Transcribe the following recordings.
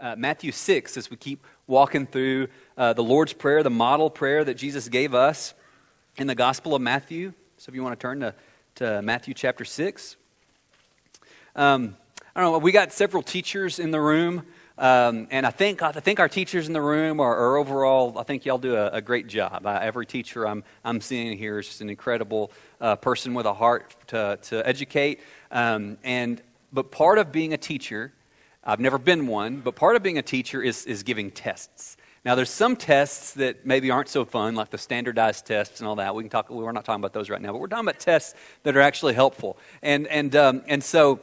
uh, Matthew 6 as we keep walking through uh, the Lord's Prayer, the model prayer that Jesus gave us in the Gospel of Matthew. So if you want to turn to, to Matthew chapter 6. Um, I don't know, we got several teachers in the room. Um, and I think, I think our teachers in the room are, are overall, I think y'all do a, a great job. Every teacher I'm, I'm seeing here is just an incredible uh, person with a heart to, to educate. Um, and, but part of being a teacher, I've never been one, but part of being a teacher is, is giving tests. Now, there's some tests that maybe aren't so fun, like the standardized tests and all that. We can talk. We're not talking about those right now, but we're talking about tests that are actually helpful. And and um, and so,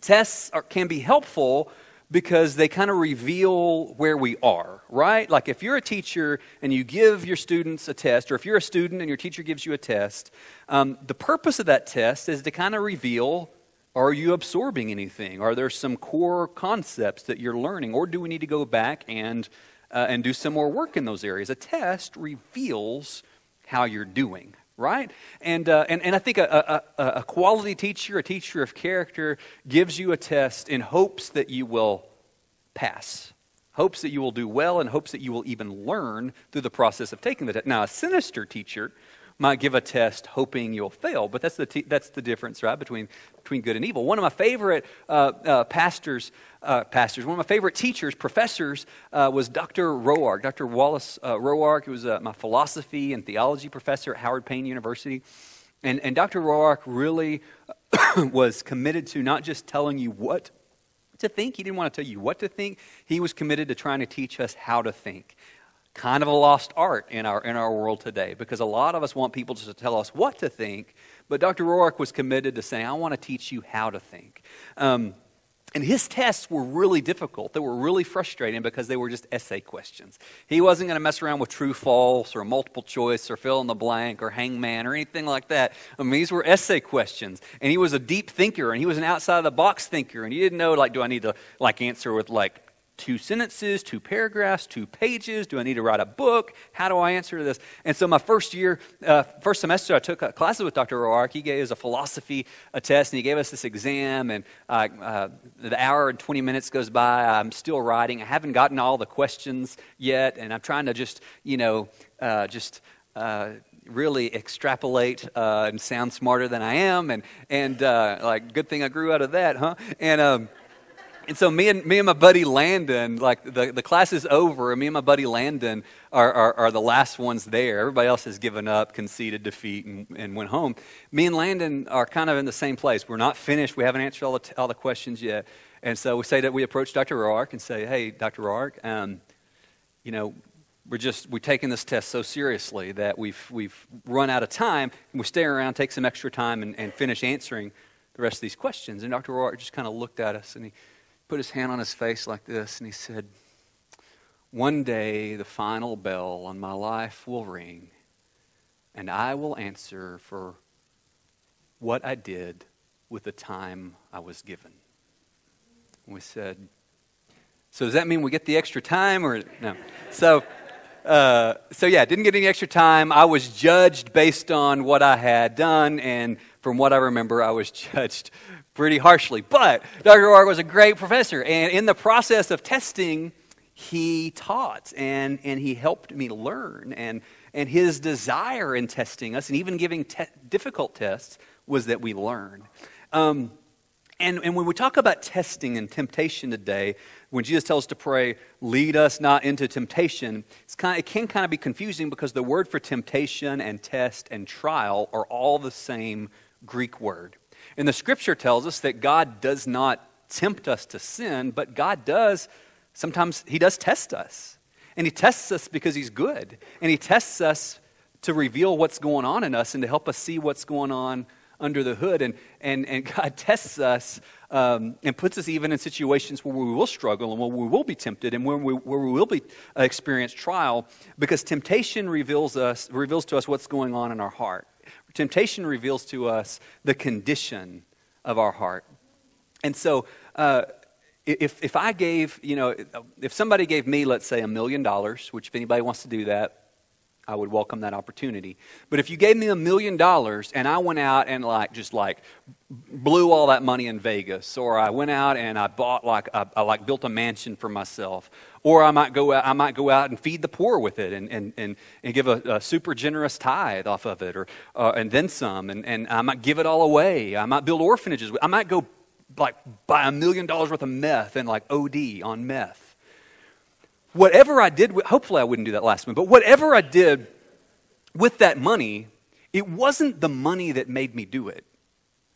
tests are, can be helpful because they kind of reveal where we are, right? Like if you're a teacher and you give your students a test, or if you're a student and your teacher gives you a test, um, the purpose of that test is to kind of reveal are you absorbing anything? Are there some core concepts that you're learning? Or do we need to go back and, uh, and do some more work in those areas? A test reveals how you're doing right? And, uh, and, and I think a, a, a, quality teacher, a teacher of character, gives you a test in hopes that you will pass, hopes that you will do well, and hopes that you will even learn through the process of taking the test. Now, a sinister teacher might give a test hoping you'll fail, but that's the, te- that's the difference, right, between, between good and evil. One of my favorite uh, uh, pastors, uh, pastors, one of my favorite teachers, professors, uh, was Dr. Roark, Dr. Wallace uh, Roark. He was uh, my philosophy and theology professor at Howard Payne University. And, and Dr. Roark really was committed to not just telling you what to think, he didn't want to tell you what to think, he was committed to trying to teach us how to think kind of a lost art in our, in our world today because a lot of us want people to tell us what to think, but Dr. Roark was committed to saying, I want to teach you how to think. Um, and his tests were really difficult. They were really frustrating because they were just essay questions. He wasn't going to mess around with true, false, or multiple choice, or fill in the blank, or hangman, or anything like that. I mean, these were essay questions. And he was a deep thinker, and he was an outside of the box thinker, and he didn't know, like, do I need to, like, answer with, like, two sentences, two paragraphs, two pages? Do I need to write a book? How do I answer this? And so my first year, uh, first semester, I took uh, classes with Dr. Roark. He gave us a philosophy a test, and he gave us this exam. And uh, uh, the hour and 20 minutes goes by. I'm still writing. I haven't gotten all the questions yet, and I'm trying to just, you know, uh, just really extrapolate and sound smarter than I am, and and like good thing I grew out of that, huh? And um, and so me and me and my buddy Landon, like the, the class is over, and me and my buddy Landon are, are, are the last ones there. Everybody else has given up, conceded defeat, and, and went home. Me and Landon are kind of in the same place. We're not finished. We haven't answered all the, all the questions yet. And so we say that we approach Dr. Roark and say, hey, Dr. Roark, um, you know, we're just we're taking this test so seriously that we've we've run out of time and we stay around take some extra time and, and finish answering the rest of these questions and dr Roark just kind of looked at us and he put his hand on his face like this and he said, One day the final bell on my life will ring, and I will answer for what I did with the time I was given. And we said, So does that mean we get the extra time or no? So. Uh, so yeah, didn't get any extra time. I was judged based on what I had done, and from what I remember, I was judged pretty harshly. But Dr. Roark was a great professor, and in the process of testing, he taught and, and he helped me learn. And, and his desire in testing us and even giving te- difficult tests was that we learn. Um, and, and when we talk about testing and temptation today, when Jesus tells us to pray, lead us not into temptation, kind of, it can kind of be confusing because the word for temptation and test and trial are all the same Greek word. And the scripture tells us that God does not tempt us to sin, but God does, sometimes He does test us. And He tests us because He's good. And He tests us to reveal what's going on in us and to help us see what's going on under the hood. And, and, and God tests us um, and puts us even in situations where we will struggle and where we will be tempted and where we, where we will be uh, experience trial because temptation reveals, us, reveals to us what's going on in our heart. Temptation reveals to us the condition of our heart. And so, uh, if, if I gave, you know, if somebody gave me, let's say, a million dollars, which if anybody wants to do that, I would welcome that opportunity. But if you gave me a million dollars and I went out and like just like blew all that money in Vegas, or I went out and I bought like I, I like built a mansion for myself, or I might go out, I might go out and feed the poor with it and, and, and, and give a, a super generous tithe off of it, or uh, and then some, and, and I might give it all away. I might build orphanages. I might go like buy a million dollars worth of meth and like OD on meth whatever I did, hopefully I wouldn't do that last one, but whatever I did with that money, it wasn't the money that made me do it.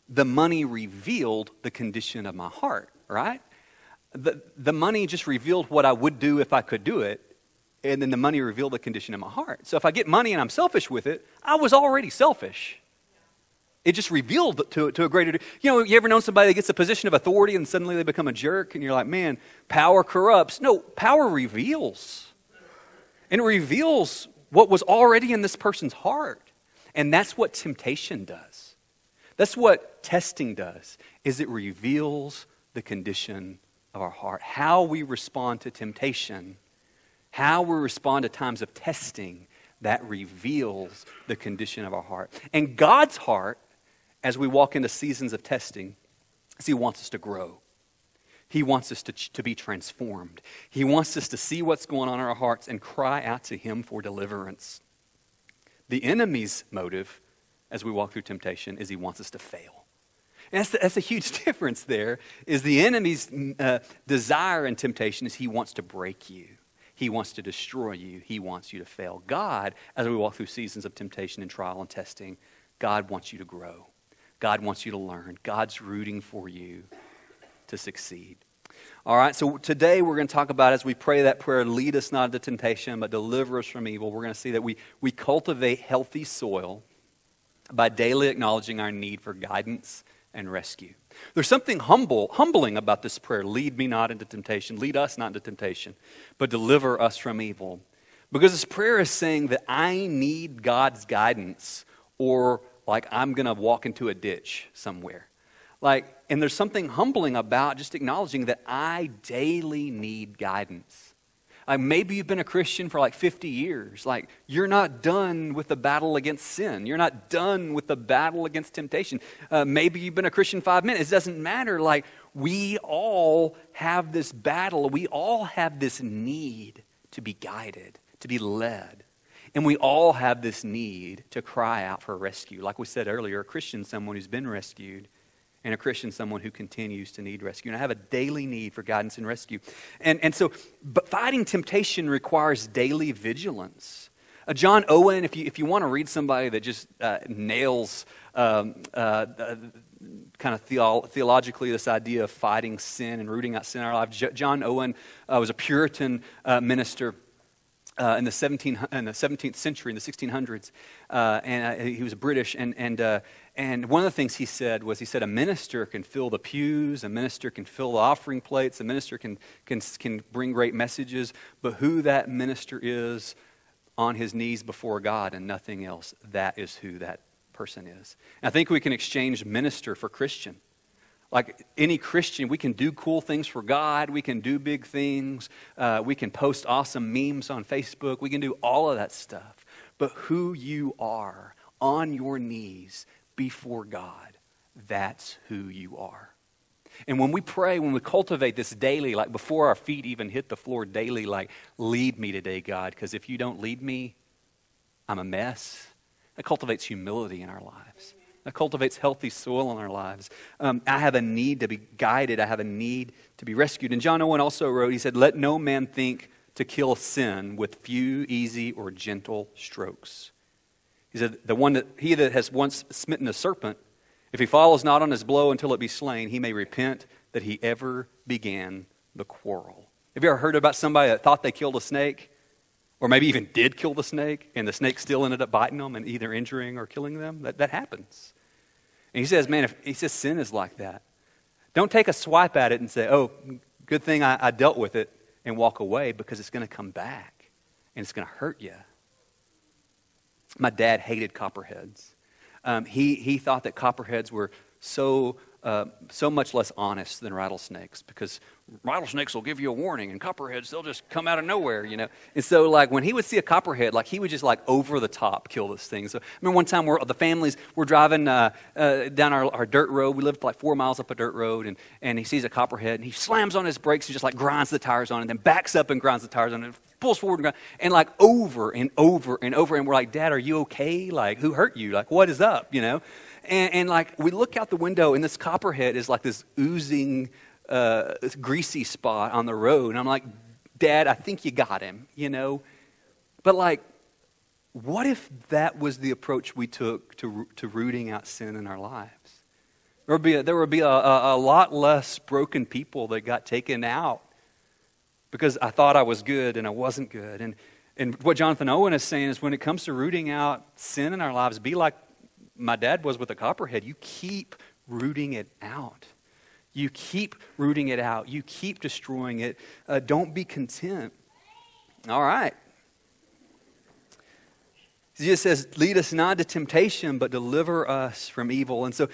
The money revealed the condition of my heart, right? The, the money just revealed what I would do if I could do it, and then the money revealed the condition of my heart. So if I get money and I'm selfish with it, I was already selfish. It just revealed to, to a greater degree. You know, you ever known somebody that gets a position of authority and suddenly they become a jerk and you're like, man, power corrupts. No, power reveals. And it reveals what was already in this person's heart. And that's what temptation does. That's what testing does, is it reveals the condition of our heart. How we respond to temptation, how we respond to times of testing, that reveals the condition of our heart. And God's heart as we walk into seasons of testing is He wants us to grow. He wants us to, to be transformed. He wants us to see what's going on in our hearts and cry out to Him for deliverance. The enemy's motive as we walk through temptation is he wants us to fail. And that's, the, that's a huge difference there, is the enemy's uh, desire and temptation is he wants to break you. He wants to destroy you. He wants you to fail. God, as we walk through seasons of temptation and trial and testing, God wants you to grow. God wants you to learn. God's rooting for you to succeed. All right, so today we're going to talk about as we pray that prayer, lead us not into temptation, but deliver us from evil. We're going to see that we, we cultivate healthy soil by daily acknowledging our need for guidance and rescue. There's something humble, humbling about this prayer lead me not into temptation, lead us not into temptation, but deliver us from evil. Because this prayer is saying that I need God's guidance or like I'm going to walk into a ditch somewhere. Like, and there's something humbling about just acknowledging that I daily need guidance. Like maybe you've been a Christian for like 50 years. Like you're not done with the battle against sin. You're not done with the battle against temptation. Uh, maybe you've been a Christian five minutes. It doesn't matter. Like we all have this battle. We all have this need to be guided, to be led. And we all have this need to cry out for rescue. Like we said earlier, a Christian someone who's been rescued, and a Christian someone who continues to need rescue. And I have a daily need for guidance and rescue. And, and so, but fighting temptation requires daily vigilance. Uh, John Owen, if you, if you want to read somebody that just uh, nails um, uh, kind of theolo- theologically this idea of fighting sin and rooting out sin in our lives, J- John Owen uh, was a Puritan uh, minister uh, in, the 17, in the 17th century, in the 1600s, uh, and uh, he was British. And, and, uh, and one of the things he said was, he said, a minister can fill the pews, a minister can fill the offering plates, a minister can, can, can bring great messages, but who that minister is on his knees before God and nothing else, that is who that person is. And I think we can exchange minister for Christian. Like any Christian, we can do cool things for God. We can do big things. Uh, we can post awesome memes on Facebook. We can do all of that stuff. But who you are on your knees before God, that's who you are. And when we pray, when we cultivate this daily, like before our feet even hit the floor daily, like, lead me today, God, because if you don't lead me, I'm a mess. That cultivates humility in our lives. That cultivates healthy soil in our lives. Um, I have a need to be guided. I have a need to be rescued. And John Owen also wrote, he said, Let no man think to kill sin with few, easy, or gentle strokes. He said, The one that he that has once smitten a serpent, if he follows not on his blow until it be slain, he may repent that he ever began the quarrel. Have you ever heard about somebody that thought they killed a snake? Or maybe even did kill the snake, and the snake still ended up biting them and either injuring or killing them. That, that happens. And he says, man, if, he says sin is like that. Don't take a swipe at it and say, oh, good thing I, I dealt with it and walk away because it's going to come back and it's going to hurt you. My dad hated copperheads. Um, he, he thought that copperheads were so uh, so much less honest than rattlesnakes because rattlesnakes will give you a warning and copperheads they'll just come out of nowhere you know? And so like when he would see a copperhead like he would just like over the top kill this thing. So i remember one time we're, the families were driving uh, uh, down our, our dirt road. We lived like four miles up a dirt road and, and he sees a copperhead and he slams on his brakes and just like grinds the tires on and then backs up and grinds the tires on and pulls forward and, grinds, and like over and over and over and we're like dad are you okay? Like who hurt you? Like what is up? You know and, and like we look out the window, and this copperhead is like this oozing, uh, greasy spot on the road. And I'm like, Dad, I think you got him, you know? But like, what if that was the approach we took to, to rooting out sin in our lives? There would be, a, there would be a, a, a lot less broken people that got taken out because I thought I was good and I wasn't good. And, and what Jonathan Owen is saying is when it comes to rooting out sin in our lives, be like my dad was with a copperhead. You keep rooting it out. You keep rooting it out. You keep destroying it. Uh, don't be content. All right. Jesus says, Lead us not to temptation, but deliver us from evil. And so,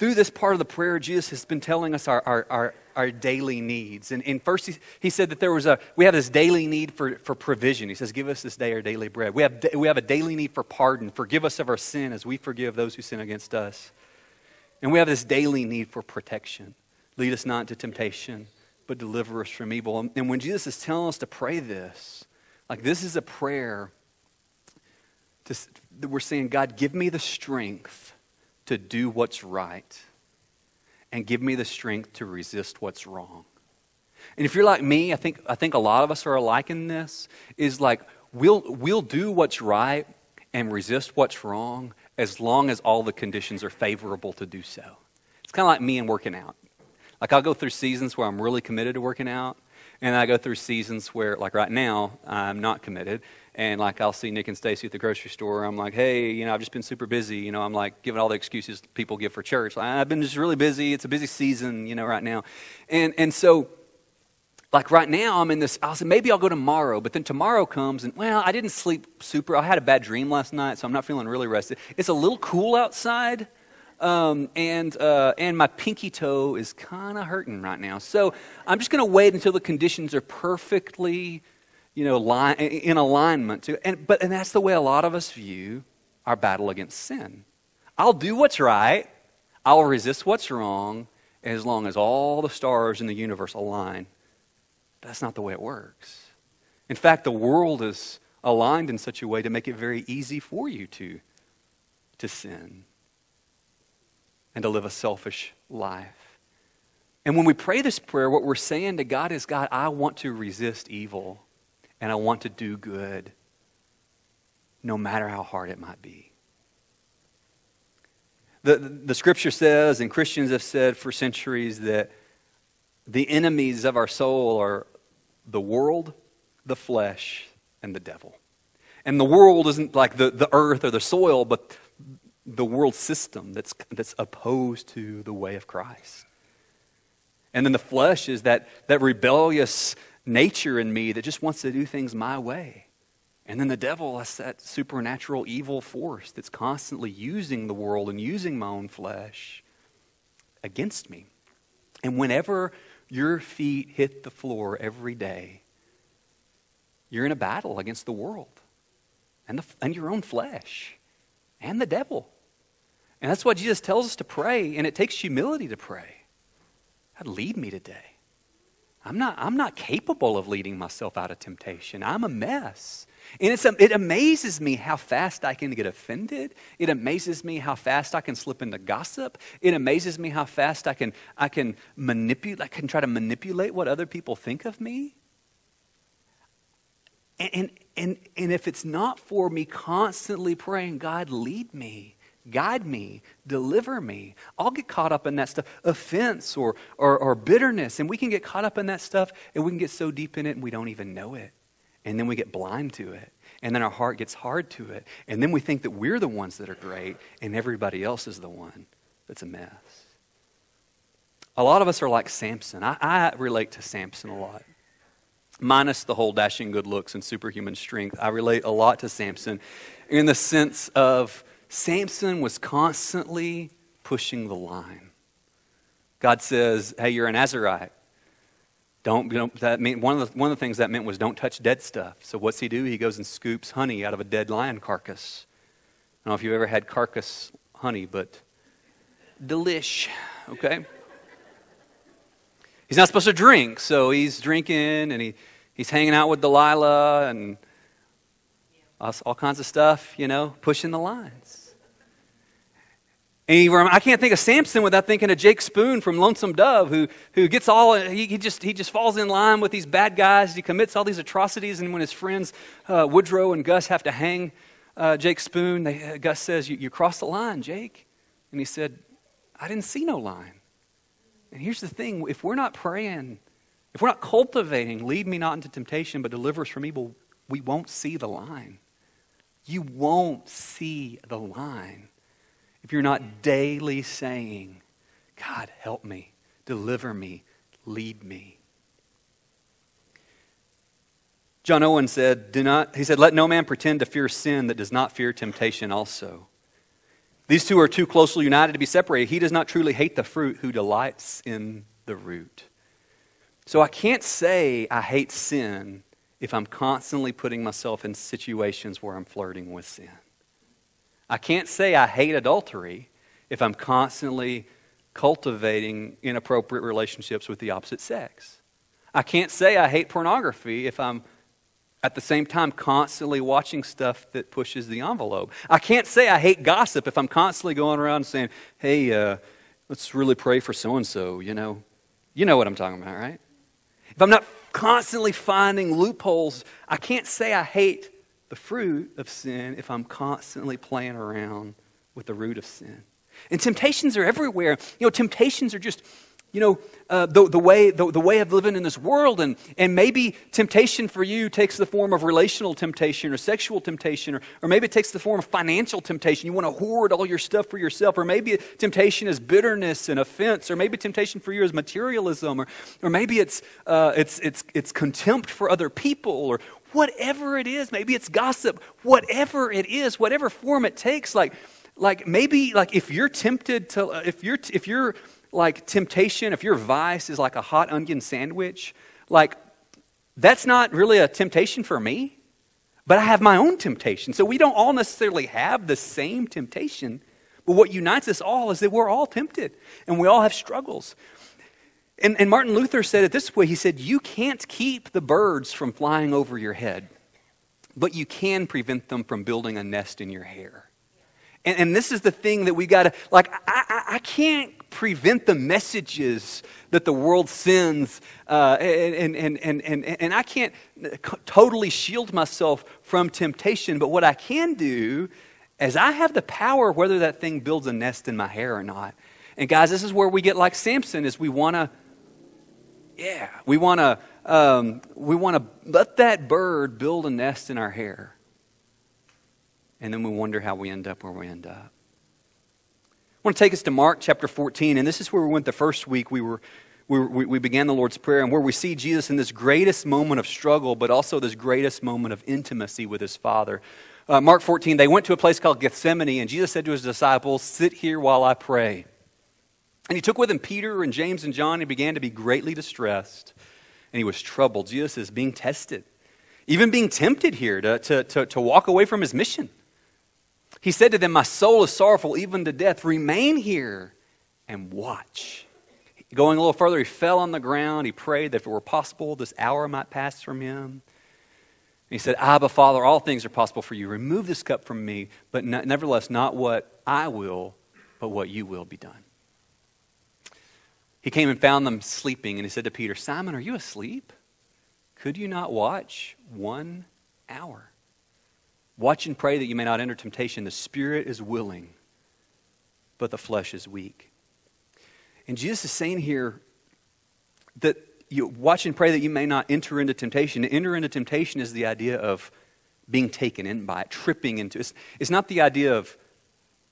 through this part of the prayer, Jesus has been telling us our, our, our, our daily needs. And, and first, he, he, said that there was a, we have this daily need for, for provision. He says, Give us this day our daily bread. We have, we have a daily need for pardon. Forgive us of our sin as we forgive those who sin against us. And we have this daily need for protection. Lead us not into temptation, but deliver us from evil. And when Jesus is telling us to pray this, like this is a prayer to, that we're saying, God, give me the strength to do what's right and give me the strength to resist what's wrong. And if you're like me, I think, I think a lot of us are alike in this, is like we'll, we'll do what's right and resist what's wrong as long as all the conditions are favorable to do so. It's kind of like me and working out. Like I'll go through seasons where I'm really committed to working out, and I go through seasons where, like right now, I'm not committed. And like I'll see Nick and Stacy at the grocery store. I'm like, hey, you know, I've just been super busy. You know, I'm like giving all the excuses people give for church. Like, I've been just really busy. It's a busy season, you know, right now. And and so like right now i'm in this i'll say maybe i'll go tomorrow but then tomorrow comes and well i didn't sleep super i had a bad dream last night so i'm not feeling really rested it's a little cool outside um, and, uh, and my pinky toe is kind of hurting right now so i'm just going to wait until the conditions are perfectly you know, line, in alignment to, and, but, and that's the way a lot of us view our battle against sin. I'll do what's right, I'll resist what's wrong, as long as all the stars in the universe align. That's not the way it works. In fact, the world is aligned in such a way to make it very easy for you to, to sin and to live a selfish life. And when we pray this prayer, what we're saying to God is God, I want to resist evil and I want to do good no matter how hard it might be. The, the scripture says, and Christians have said for centuries, that the enemies of our soul are the world, the flesh, and the devil. And the world isn't like the, the earth or the soil, but the world system that's, that's opposed to the way of Christ. And then the flesh is that, that rebellious nature in me that just wants to do things my way. And then the devil, that's that supernatural evil force that's constantly using the world and using my own flesh against me. And whenever your feet hit the floor every day, you're in a battle against the world and, the, and your own flesh and the devil. And that's why Jesus tells us to pray, and it takes humility to pray. God, lead me today. I'm not, I'm not capable of leading myself out of temptation. I'm a mess. And it's, it amazes me how fast I can get offended. It amazes me how fast I can slip into gossip. It amazes me how fast I can, I can manipulate, I can try to manipulate what other people think of me. And, and, and, and if it's not for me constantly praying, God, lead me, guide me, deliver me. I'll get caught up in that stuff, offense or, or, or, bitterness, and we can get caught up in that stuff and we can get so deep in it and we don't even know it. And then we get blind to it. And then our heart gets hard to it. And then we think that we're the ones that are great and everybody else is the one that's a mess. A lot of us are like Samson. I, I relate to Samson a lot minus the whole dashing good looks and superhuman strength, I relate a lot to Samson in the sense of Samson was constantly pushing the line. God says, hey, you're an Nazarite. Don't, you know, that mean, one, of the, one of the things that meant was don't touch dead stuff. So what's he do? He goes and scoops honey out of a dead lion carcass. I don't know if you've ever had carcass honey, but delish, okay? he's not supposed to drink, so he's drinking and he, he's hanging out with Delilah and all, all kinds of stuff, you know, pushing the lines. I can't think of Samson without thinking of Jake Spoon from Lonesome Dove, who, who gets all, he, he, just, he just falls in line with these bad guys. He commits all these atrocities. And when his friends, uh, Woodrow and Gus, have to hang uh, Jake Spoon, they, uh, Gus says, you, you crossed the line, Jake. And he said, I didn't see no line. And here's the thing if we're not praying, if we're not cultivating, lead me not into temptation, but deliver us from evil, we won't see the line. You won't see the line if you're not daily saying, God, help me, deliver me, lead me. John Owen said, Do not, he said, Let no man pretend to fear sin that does not fear temptation also. These two are too closely united to be separated. He does not truly hate the fruit who delights in the root. So I can't say I hate sin if I'm constantly putting myself in situations where I'm flirting with sin. I can't say I hate adultery if I'm constantly cultivating inappropriate relationships with the opposite sex. I can't say I hate pornography if I'm at the same time constantly watching stuff that pushes the envelope. I can't say I hate gossip if I'm constantly going around saying, hey, uh, let's really pray for so and so, you know. You know what I'm talking about, right? If I'm not constantly finding loopholes, I can't say I hate the fruit of sin if I'm constantly playing around with the root of sin. And temptations are everywhere. You know, temptations are just, you know, uh, the, the, way, the, the way of living in this world. And, and maybe temptation for you takes the form of relational temptation or sexual temptation, or, or maybe it takes the form of financial temptation. You want to hoard all your stuff for yourself. Or maybe temptation is bitterness and offense. Or maybe temptation for you is materialism. Or, or maybe it's, uh, it's, it's, it's contempt for other people. Or, whatever it is maybe it's gossip whatever it is whatever form it takes like like maybe like if you're tempted to if you're if you're like temptation if your vice is like a hot onion sandwich like that's not really a temptation for me. But i have my own temptation. So we don't all necessarily have the same temptation. But what unites us all is that we're all tempted and we all have struggles. And, and Martin Luther said it this way. He said, You can't keep the birds from flying over your head, but you can prevent them from building a nest in your hair. And, and this is the thing that we got to, like, I, I, I, can't prevent the messages that the world sends, uh, and, and, and, and, and I can't totally shield myself from temptation, but what I can do is I have the power whether that thing builds a nest in my hair or not. And guys, this is where we get like Samson, is we want to yeah, we want to um, we want to let that bird build a nest in our hair, and then we wonder how we end up where we end up. I want to take us to Mark chapter 14, and this is where we went the first week. We were we, we began the Lord's Prayer, and where we see Jesus in this greatest moment of struggle, but also this greatest moment of intimacy with his Father. Uh, Mark 14, they went to a place called Gethsemane, and Jesus said to his disciples, Sit here while I pray. And he took with him Peter and James and John and he began to be greatly distressed. And he was troubled. Jesus is being tested, even being tempted here to, to, to, to walk away from his mission. He said to them, My soul is sorrowful even to death. Remain here and watch. Going a little further, he fell on the ground. He prayed that if it were possible, this hour might pass from him. He said, Abba, Father, all things are possible for you. Remove this cup from me, but nevertheless, not what I will, but what you will be done. He came and found them sleeping, and he said to Peter, Simon, are you asleep? Could you not watch one hour? Watch and pray that you may not enter temptation. The spirit is willing, but the flesh is weak. And Jesus is saying here that you watch and pray that you may not enter into temptation. To enter into temptation is the idea of being taken in by it, tripping into it. It's, it's not the idea of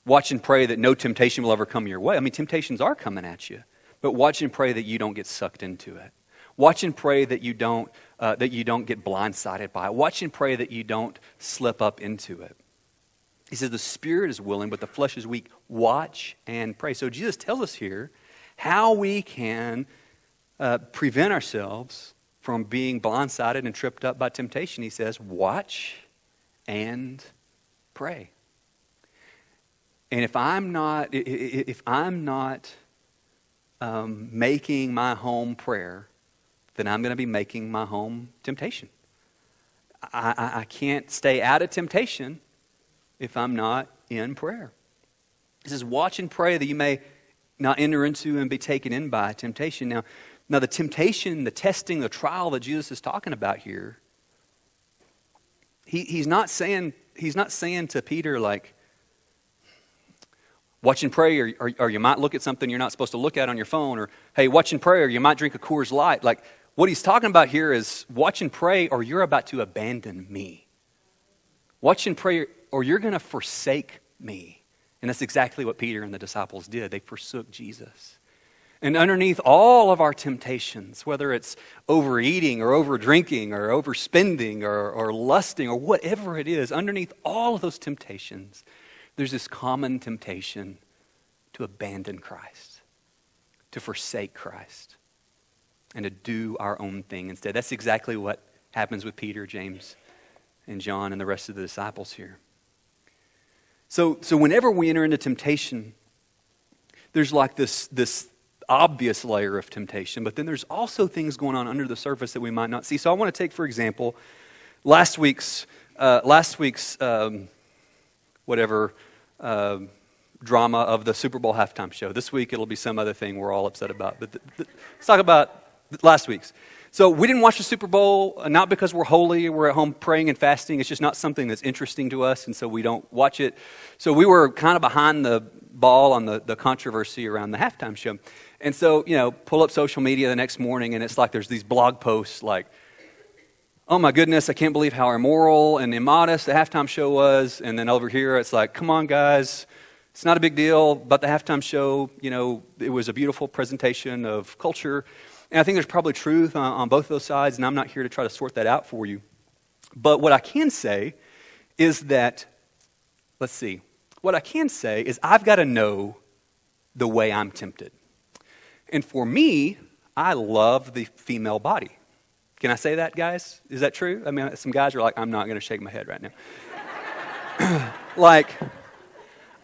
watch and pray that no temptation will ever come your way. I mean, temptations are coming at you. But watch and pray that you don't get sucked into it. Watch and pray that you don't, uh, that you don't get blindsided by it. Watch and pray that you don't slip up into it. He says the spirit is willing, but the flesh is weak. Watch and pray. So Jesus tells us here how we can uh, prevent ourselves from being blindsided and tripped up by temptation. He says, watch and pray. And if I'm not, if I'm not um, making my home prayer, then I'm going to be making my home temptation. I, I, I can't stay out of temptation if I'm not in prayer. He says, watch and pray that you may not enter into and be taken in by temptation. Now, now the temptation, the testing, the trial that Jesus is talking about here, he, he's not saying he's not saying to Peter like, watch and pray, or, or, or, you might look at something you're not supposed to look at on your phone, or hey, watch and pray, or you might drink a Coors Light. Like what he's talking about here is watch and pray, or you're about to abandon me. Watch and pray, or you're going to forsake me. And that's exactly what Peter and the disciples did. They forsook Jesus. And underneath all of our temptations, whether it's overeating or overdrinking or overspending or, or lusting or whatever it is, underneath all of those temptations, there's this common temptation to abandon Christ, to forsake Christ, and to do our own thing instead. That's exactly what happens with Peter, James, and John, and the rest of the disciples here. So, so whenever we enter into temptation, there's like this, this obvious layer of temptation, but then there's also things going on under the surface that we might not see. So I want to take, for example, last week's, uh, last week's um, whatever uh, drama of the Super Bowl halftime show. This week it'll be some other thing we're all upset about. But let's talk about last week's. So we didn't watch the Super Bowl, uh, not because we're holy, we're at home praying and fasting. It's just not something that's interesting to us, and so we don't watch it. So we were kind of behind the ball on the, the controversy around the halftime show. And so, you know, pull up social media the next morning, and it's like there's these blog posts like, oh my goodness, I can't believe how immoral and immodest the halftime show was. And then over here, it's like, come on, guys, it's not a big deal. But the halftime show, you know, it was a beautiful presentation of culture. And I think there's probably truth on, on both of those sides, and I'm not here to try to sort that out for you. But what I can say is that, let's see, what I can say is I've got to know the way I'm tempted. And for me, I love the female body. Can I say that, guys? Is that true? I mean, some guys are like, I'm not going to shake my head right now. like,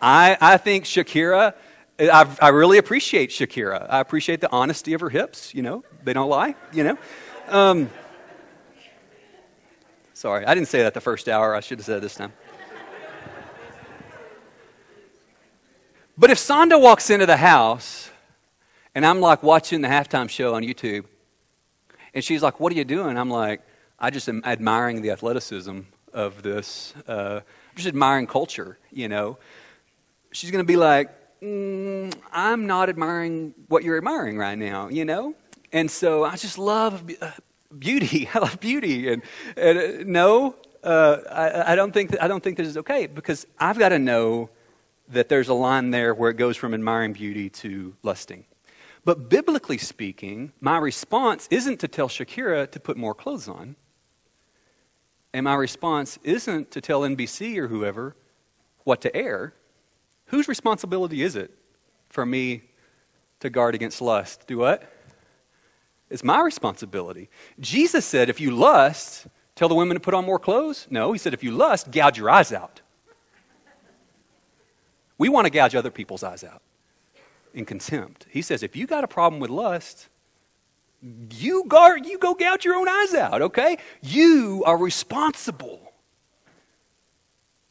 I, I think Shakira, I, I really appreciate Shakira. I appreciate the honesty of her hips, you know, they don't lie, you know. Um, sorry, I didn't say that the first hour. I should have said it this time. But if Sonda walks into the house and I'm like watching the halftime show on YouTube and she's like, What are you doing? I'm like, I just am admiring the athleticism of this. Uh, I'm just admiring culture, you know. She's going to be like, mm, I'm not admiring what you're admiring right now, you know? And so I just love uh, beauty. I love beauty. And, and uh, no, uh, I, I, don't think that, I don't think this is okay because I've got to know that there's a line there where it goes from admiring beauty to lusting. But biblically speaking, my response isn't to tell Shakira to put more clothes on. And my response isn't to tell NBC or whoever what to air. Whose responsibility is it for me to guard against lust? Do what? It's my responsibility. Jesus said, if you lust, tell the women to put on more clothes? No, he said, if you lust, gouge your eyes out. We want to gouge other people's eyes out in contempt. He says, if you got a problem with lust, you guard, you go gouge your own eyes out, okay? You are responsible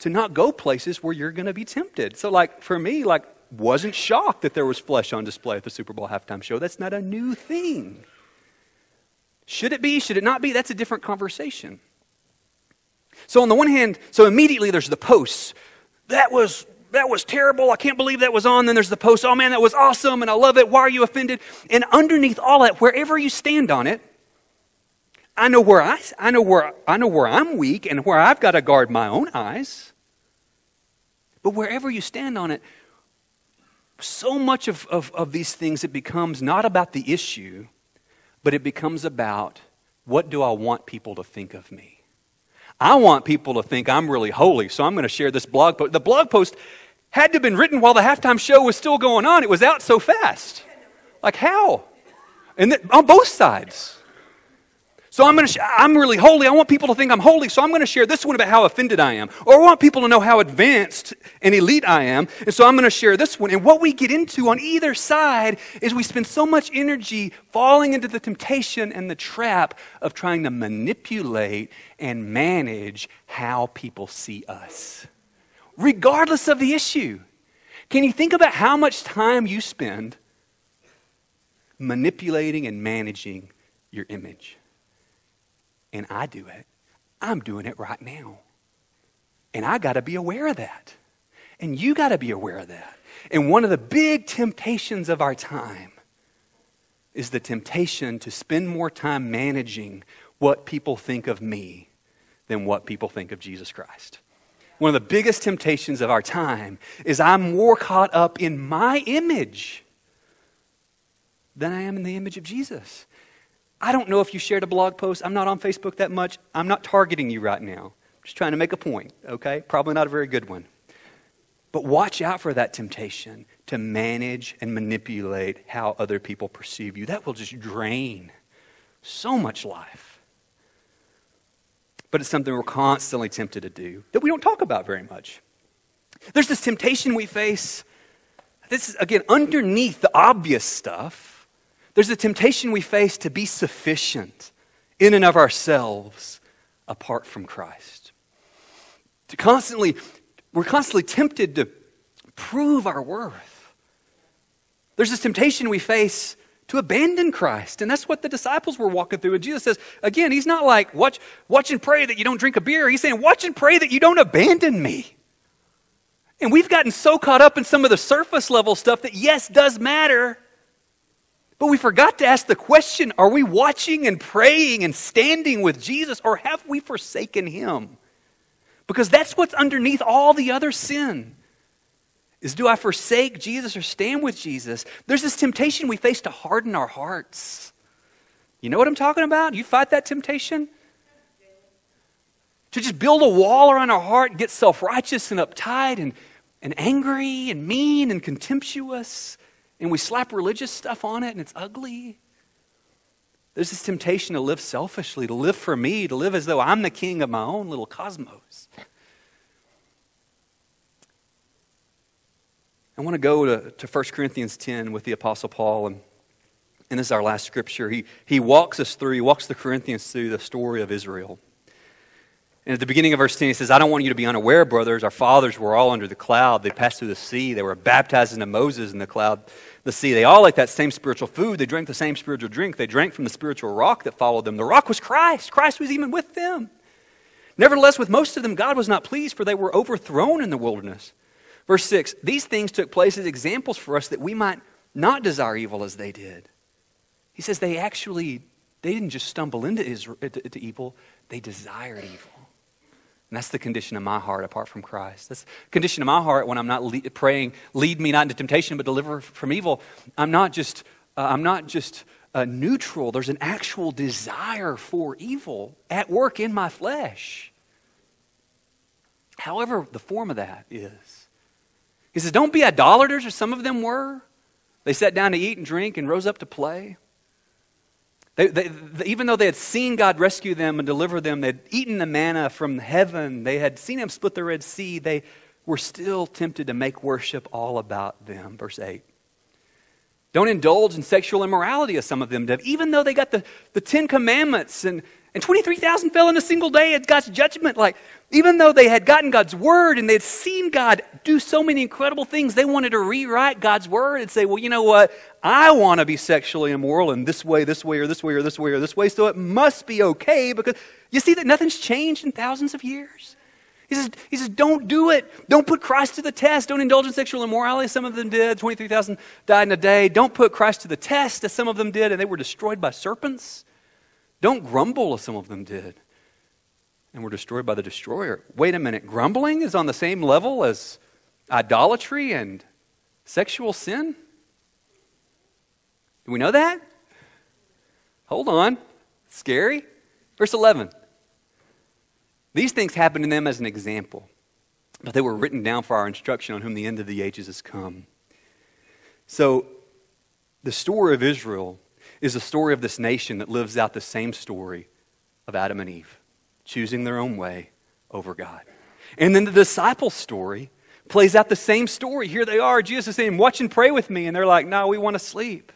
to not go places where you're going to be tempted. So, like, for me, like, wasn't shocked that there was flesh on display at the Super Bowl halftime show. That's not a new thing. Should it be? Should it not be? That's a different conversation. So, on the one hand, so immediately there's the posts. That was that was terrible. I can't believe that was on. Then there's the post, oh man, that was awesome and I love it. Why are you offended? And underneath all that, wherever you stand on it, I know where I, I know where I know where I'm weak and where I've got to guard my own eyes. But wherever you stand on it, so much of, of, of these things it becomes not about the issue, but it becomes about what do I want people to think of me? I want people to think I'm really holy, so I'm going to share this blog post. The blog post had to have been written while the halftime show was still going on. It was out so fast. Like, how? And th- on both sides. So I'm going to, sh- I'm really holy. I want people to think I'm holy. So I'm going to share this one about how offended I am. Or I want people to know how advanced and elite I am. And so I'm going to share this one. And what we get into on either side is we spend so much energy falling into the temptation and the trap of trying to manipulate and manage how people see us, regardless of the issue. Can you think about how much time you spend manipulating and managing your image? And I do it, I'm doing it right now. And I got to be aware of that. And you got to be aware of that. And one of the big temptations of our time is the temptation to spend more time managing what people think of me than what people think of Jesus Christ. One of the biggest temptations of our time is I'm more caught up in my image than I am in the image of Jesus. I don't know if you shared a blog post. I'm not on Facebook that much. I'm not targeting you right now. I'm just trying to make a point, okay? Probably not a very good one. But watch out for that temptation to manage and manipulate how other people perceive you. That will just drain so much life. But it's something we're constantly tempted to do that we don't talk about very much. There's this temptation we face. This is, again, underneath the obvious stuff there's a temptation we face to be sufficient in and of ourselves apart from Christ. To constantly, we're constantly tempted to prove our worth. There's this temptation we face to abandon Christ. And that's what the disciples were walking through. And Jesus says, again, he's not like, watch, watch and pray that you don't drink a beer. He's saying, watch and pray that you don't abandon me. And we've gotten so caught up in some of the surface level stuff that, yes, does matter. But we forgot to ask the question are we watching and praying and standing with Jesus, or have we forsaken him? Because that's what's underneath all the other sin. Is do I forsake Jesus or stand with Jesus? There's this temptation we face to harden our hearts. You know what I'm talking about? You fight that temptation? To just build a wall around our heart and get self righteous and uptight and, and angry and mean and contemptuous and we slap religious stuff on it and it's ugly. There's this temptation to live selfishly, to live for me, to live as though I'm the king of my own little cosmos. I want to go to, to 1 Corinthians 10 with the Apostle Paul, and, and this is our last scripture. He, he walks us through, he walks the Corinthians through the story of Israel. And at the beginning of verse 10, he says, I don't want you to be unaware, brothers. Our fathers were all under the cloud. They passed through the sea. They were baptized into Moses in the cloud, the sea. They all ate that same spiritual food. They drank the same spiritual drink. They drank from the spiritual rock that followed them. The rock was Christ. Christ was even with them. Nevertheless, with most of them, God was not pleased, for they were overthrown in the wilderness. Verse 6 These things took place as examples for us that we might not desire evil as they did. He says they actually, they didn't just stumble into, Israel, into, into evil, they desired evil. And that's the condition of my heart apart from Christ. That's the condition of my heart when I'm not le- praying, lead me not into temptation, but deliver from evil. I'm not just, uh, I'm not just uh, neutral. There's an actual desire for evil at work in my flesh. However, the form of that is. He says, Don't be idolaters, or some of them were. They sat down to eat and drink and rose up to play. They, they, even though they had seen God rescue them and deliver them, they'd eaten the manna from heaven, they had seen Him split the Red Sea, they were still tempted to make worship all about them. Verse 8. Don't indulge in sexual immorality as some of them did, even though they got the, the Ten Commandments and and 23,000 fell in a single day at God's judgment. Like, even though they had gotten God's word and they had seen God do so many incredible things, they wanted to rewrite God's word and say, well, you know what? I want to be sexually immoral in this way, this way, or this way, or this way, or this way, so it must be okay because you see that nothing's changed in thousands of years. He says, he says, don't do it. Don't put Christ to the test. Don't indulge in sexual immorality, some of them did. 23,000 died in a day. Don't put Christ to the test, as some of them did, and they were destroyed by serpents. Don't grumble as some of them did and were destroyed by the destroyer. Wait a minute, grumbling is on the same level as idolatry and sexual sin? Do we know that? Hold on. Scary. Verse 11. These things happened to them as an example, but they were written down for our instruction on whom the end of the ages has come. So The story of Israel is the story of this nation that lives out the same story of Adam and Eve, choosing their own way over God. And then the disciples' story plays out the same story. Here they are. Jesus is saying, Watch and pray with me. And they're like, No, we want to sleep.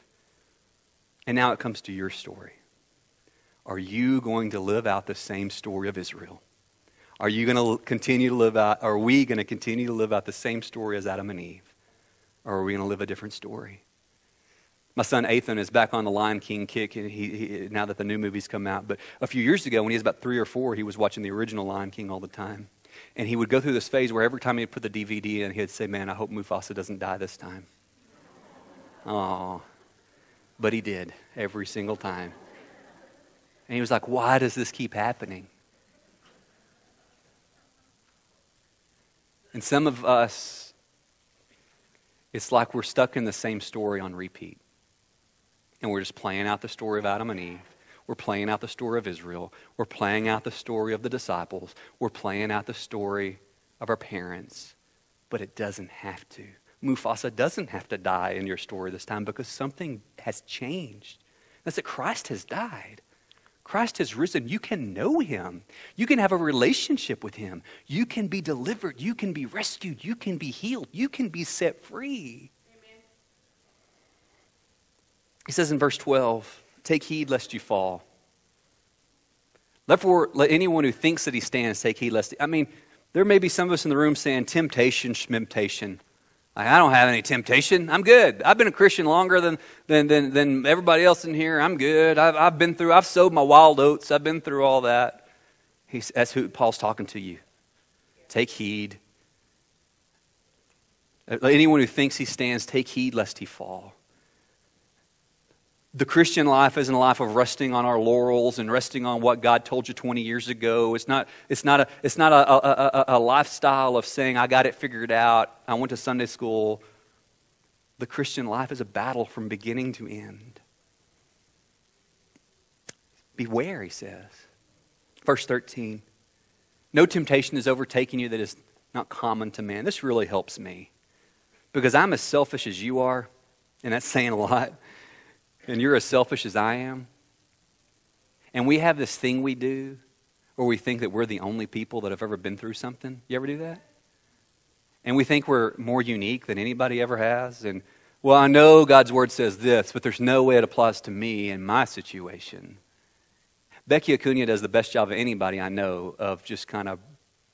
And now it comes to your story. Are you going to live out the same story of Israel? Are you going to continue to live out, are we going to continue to live out the same story as Adam and Eve? Or are we going to live a different story? My son Ethan is back on the Lion King kick he, he, now that the new movie's come out. But a few years ago, when he was about three or four, he was watching the original Lion King all the time. And he would go through this phase where every time he'd put the DVD in, he'd say, Man, I hope Mufasa doesn't die this time. Oh, but he did every single time. And he was like, Why does this keep happening? And some of us, it's like we're stuck in the same story on repeat. And we're just playing out the story of Adam and Eve. We're playing out the story of Israel. We're playing out the story of the disciples. We're playing out the story of our parents. But it doesn't have to. Mufasa doesn't have to die in your story this time because something has changed. That's that Christ has died. Christ has risen. You can know him. You can have a relationship with him. You can be delivered. You can be rescued. You can be healed. You can be set free. He says in verse 12, Take heed lest you fall. Therefore, let anyone who thinks that he stands take heed lest. He, I mean, there may be some of us in the room saying, Temptation, schmimptation. I don't have any temptation. I'm good. I've been a Christian longer than, than, than, than everybody else in here. I'm good. I've, I've been through, I've sowed my wild oats. I've been through all that. He's, that's who Paul's talking to you. Take heed. Uh, let Anyone who thinks he stands, take heed lest he fall the Christian life isn't a life of resting on our laurels and resting on what God told you 20 years ago. It's not, it's not, a, it's not a, a, a, a lifestyle of saying, I got it figured out. I went to Sunday school. The Christian life is a battle from beginning to end. Beware, he says. Verse 13 No temptation is overtaking you that is not common to man. This really helps me because I'm as selfish as you are, and that's saying a lot and you're as selfish as I am, and we have this thing we do where we think that we're the only people that have ever been through something. You ever do that? And we think we're more unique than anybody ever has. And, well, I know God's word says this, but there's no way it applies to me in my situation. Becky Acuna does the best job of anybody I know of just kind of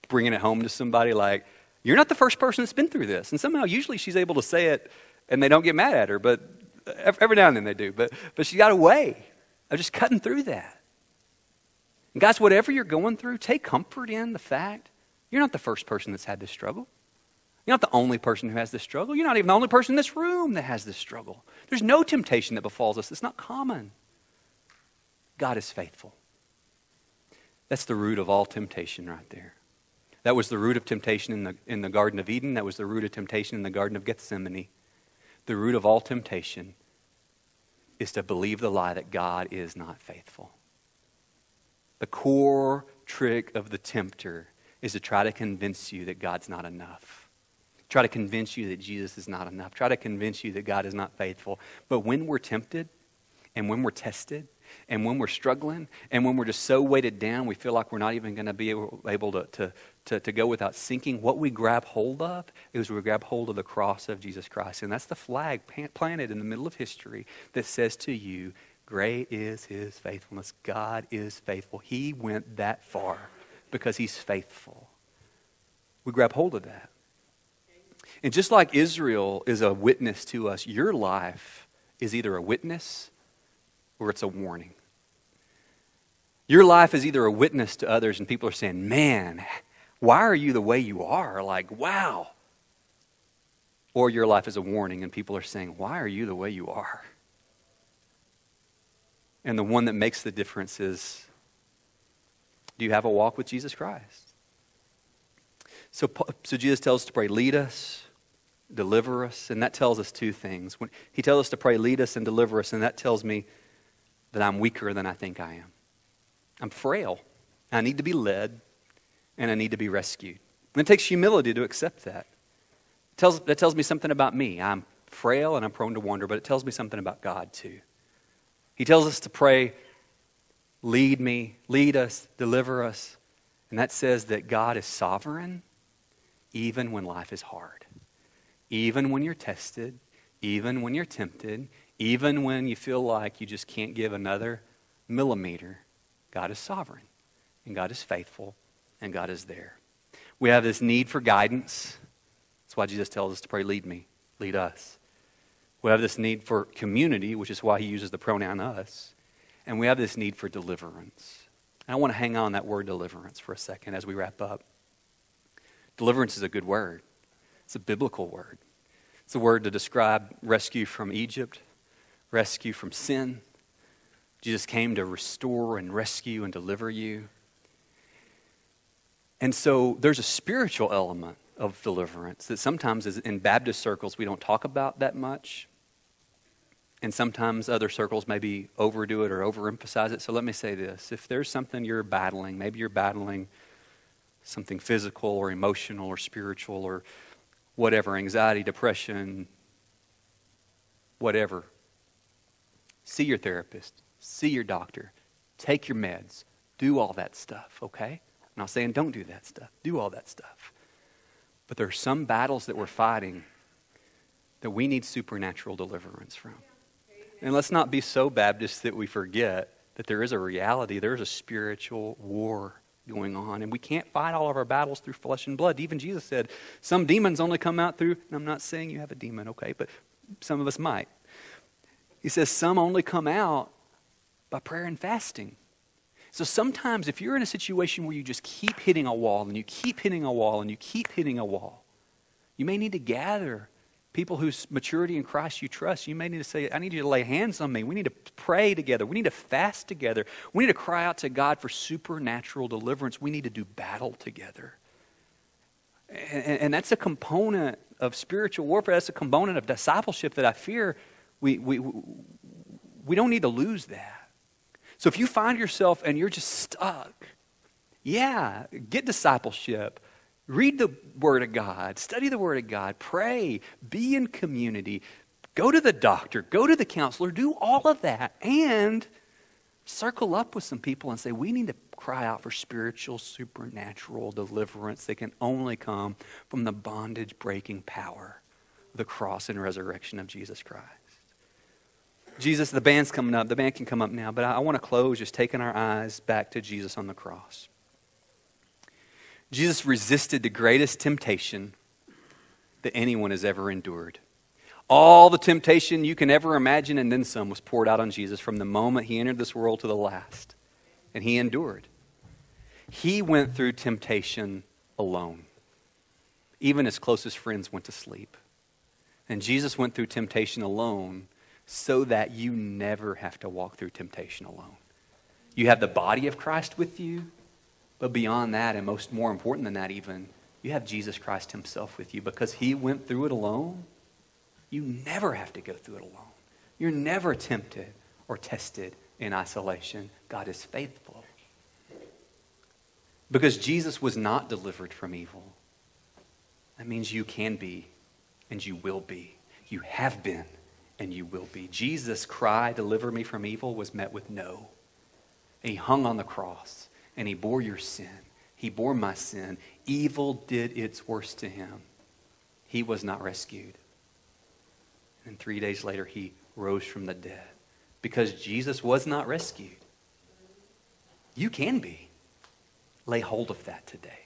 bringing it home to somebody like, you're not the first person that's been through this. And somehow, usually, she's able to say it and they don't get mad at her. But Every now and then they do. But, but she got a way of just cutting through that. And guys, whatever you're going through, take comfort in the fact you're not the first person that's had this struggle. You're not the only person who has this struggle. You're not even the only person in this room that has this struggle. There's no temptation that befalls us. It's not common. God is faithful. That's the root of all temptation right there. That was the root of temptation in the, in the Garden of Eden. That was the root of temptation in the Garden of Gethsemane. The root of all temptation is to believe the lie that God is not faithful. The core trick of the tempter is to try to convince you that God's not enough. Try to convince you that Jesus is not enough. Try to convince you that God is not faithful. But when we're tempted and when we're tested and when we're struggling and when we're just so weighted down, we feel like we're not even going to be able, able to, to, to, to go without sinking. What we grab hold of is we grab hold of the cross of Jesus Christ. And that's the flag planted in the middle of history that says to you, Great is his faithfulness. God is faithful. He went that far because he's faithful. We grab hold of that. And just like Israel is a witness to us, your life is either a witness or it's a warning. Your life is either a witness to others, and people are saying, Man, why are you the way you are? Like, wow. Or your life is a warning, and people are saying, Why are you the way you are? And the one that makes the difference is do you have a walk with Jesus Christ? So, so Jesus tells us to pray, lead us, deliver us, and that tells us two things. When he tells us to pray, lead us, and deliver us, and that tells me that I'm weaker than I think I am. I'm frail. I need to be led, and I need to be rescued. And it takes humility to accept that. It tells, that tells me something about me. I'm frail and I'm prone to wander, but it tells me something about God too. He tells us to pray, lead me, lead us, deliver us. And that says that God is sovereign even when life is hard, even when you're tested, even when you're tempted, even when you feel like you just can't give another millimeter. God is sovereign, and God is faithful, and God is there. We have this need for guidance. That's why Jesus tells us to pray, lead me, lead us. We have this need for community, which is why he uses the pronoun us. And we have this need for deliverance. And I want to hang on that word deliverance for a second as we wrap up. Deliverance is a good word, it's a biblical word. It's a word to describe rescue from Egypt, rescue from sin. Jesus came to restore and rescue and deliver you. And so there's a spiritual element of deliverance that sometimes is in Baptist circles we don't talk about that much. And sometimes other circles maybe overdo it or overemphasize it. So let me say this if there's something you're battling, maybe you're battling something physical or emotional or spiritual or whatever, anxiety, depression, whatever, see your therapist, see your doctor, take your meds, do all that stuff, okay? I'm not saying don't do that stuff, do all that stuff. But there are some battles that we're fighting that we need supernatural deliverance from. And let's not be so Baptist that we forget that there is a reality, there's a spiritual war going on. And we can't fight all of our battles through flesh and blood. Even Jesus said, some demons only come out through, and I'm not saying you have a demon, okay, but some of us might. He says, some only come out by prayer and fasting. So sometimes if you're in a situation where you just keep hitting a wall and you keep hitting a wall and you keep hitting a wall, you may need to gather people whose maturity in Christ you trust, you may need to say, I need you to lay hands on me. We need to pray together. We need to fast together. We need to cry out to God for supernatural deliverance. We need to do battle together. And, and that's a component of spiritual warfare. That's a component of discipleship that I fear we, we, we don't need to lose that. So if you find yourself and you're just stuck, yeah, get discipleship. Read the Word of God, study the Word of God, pray, be in community, go to the doctor, go to the counselor, do all of that, and circle up with some people and say, we need to cry out for spiritual, supernatural deliverance that can only come from the bondage breaking power the cross and resurrection of Jesus Christ. Jesus, the band's coming up. The band can come up now, but I, I want to close just taking our eyes back to Jesus on the cross. Jesus resisted the greatest temptation that anyone has ever endured. All the temptation you can ever imagine and then some was poured out on Jesus from the moment he entered this world to the last. And he endured. He went through temptation alone. Even his closest friends went to sleep. And Jesus went through temptation alone so that you never have to walk through temptation alone. You have the body of Christ with you, but beyond that, and most more important than that, even, you have Jesus Christ Himself with you because He went through it alone. You never have to go through it alone. You're never tempted or tested in isolation. God is faithful. Because Jesus was not delivered from evil. That means you can be and you will be. You have been and you will be. Jesus' cry, deliver me from evil, was met with no. He hung on the cross and he bore your sin. He bore my sin. Evil did its worst to him. He was not rescued. And three days later, he rose from the dead because Jesus was not rescued. You can be. Lay hold of that today.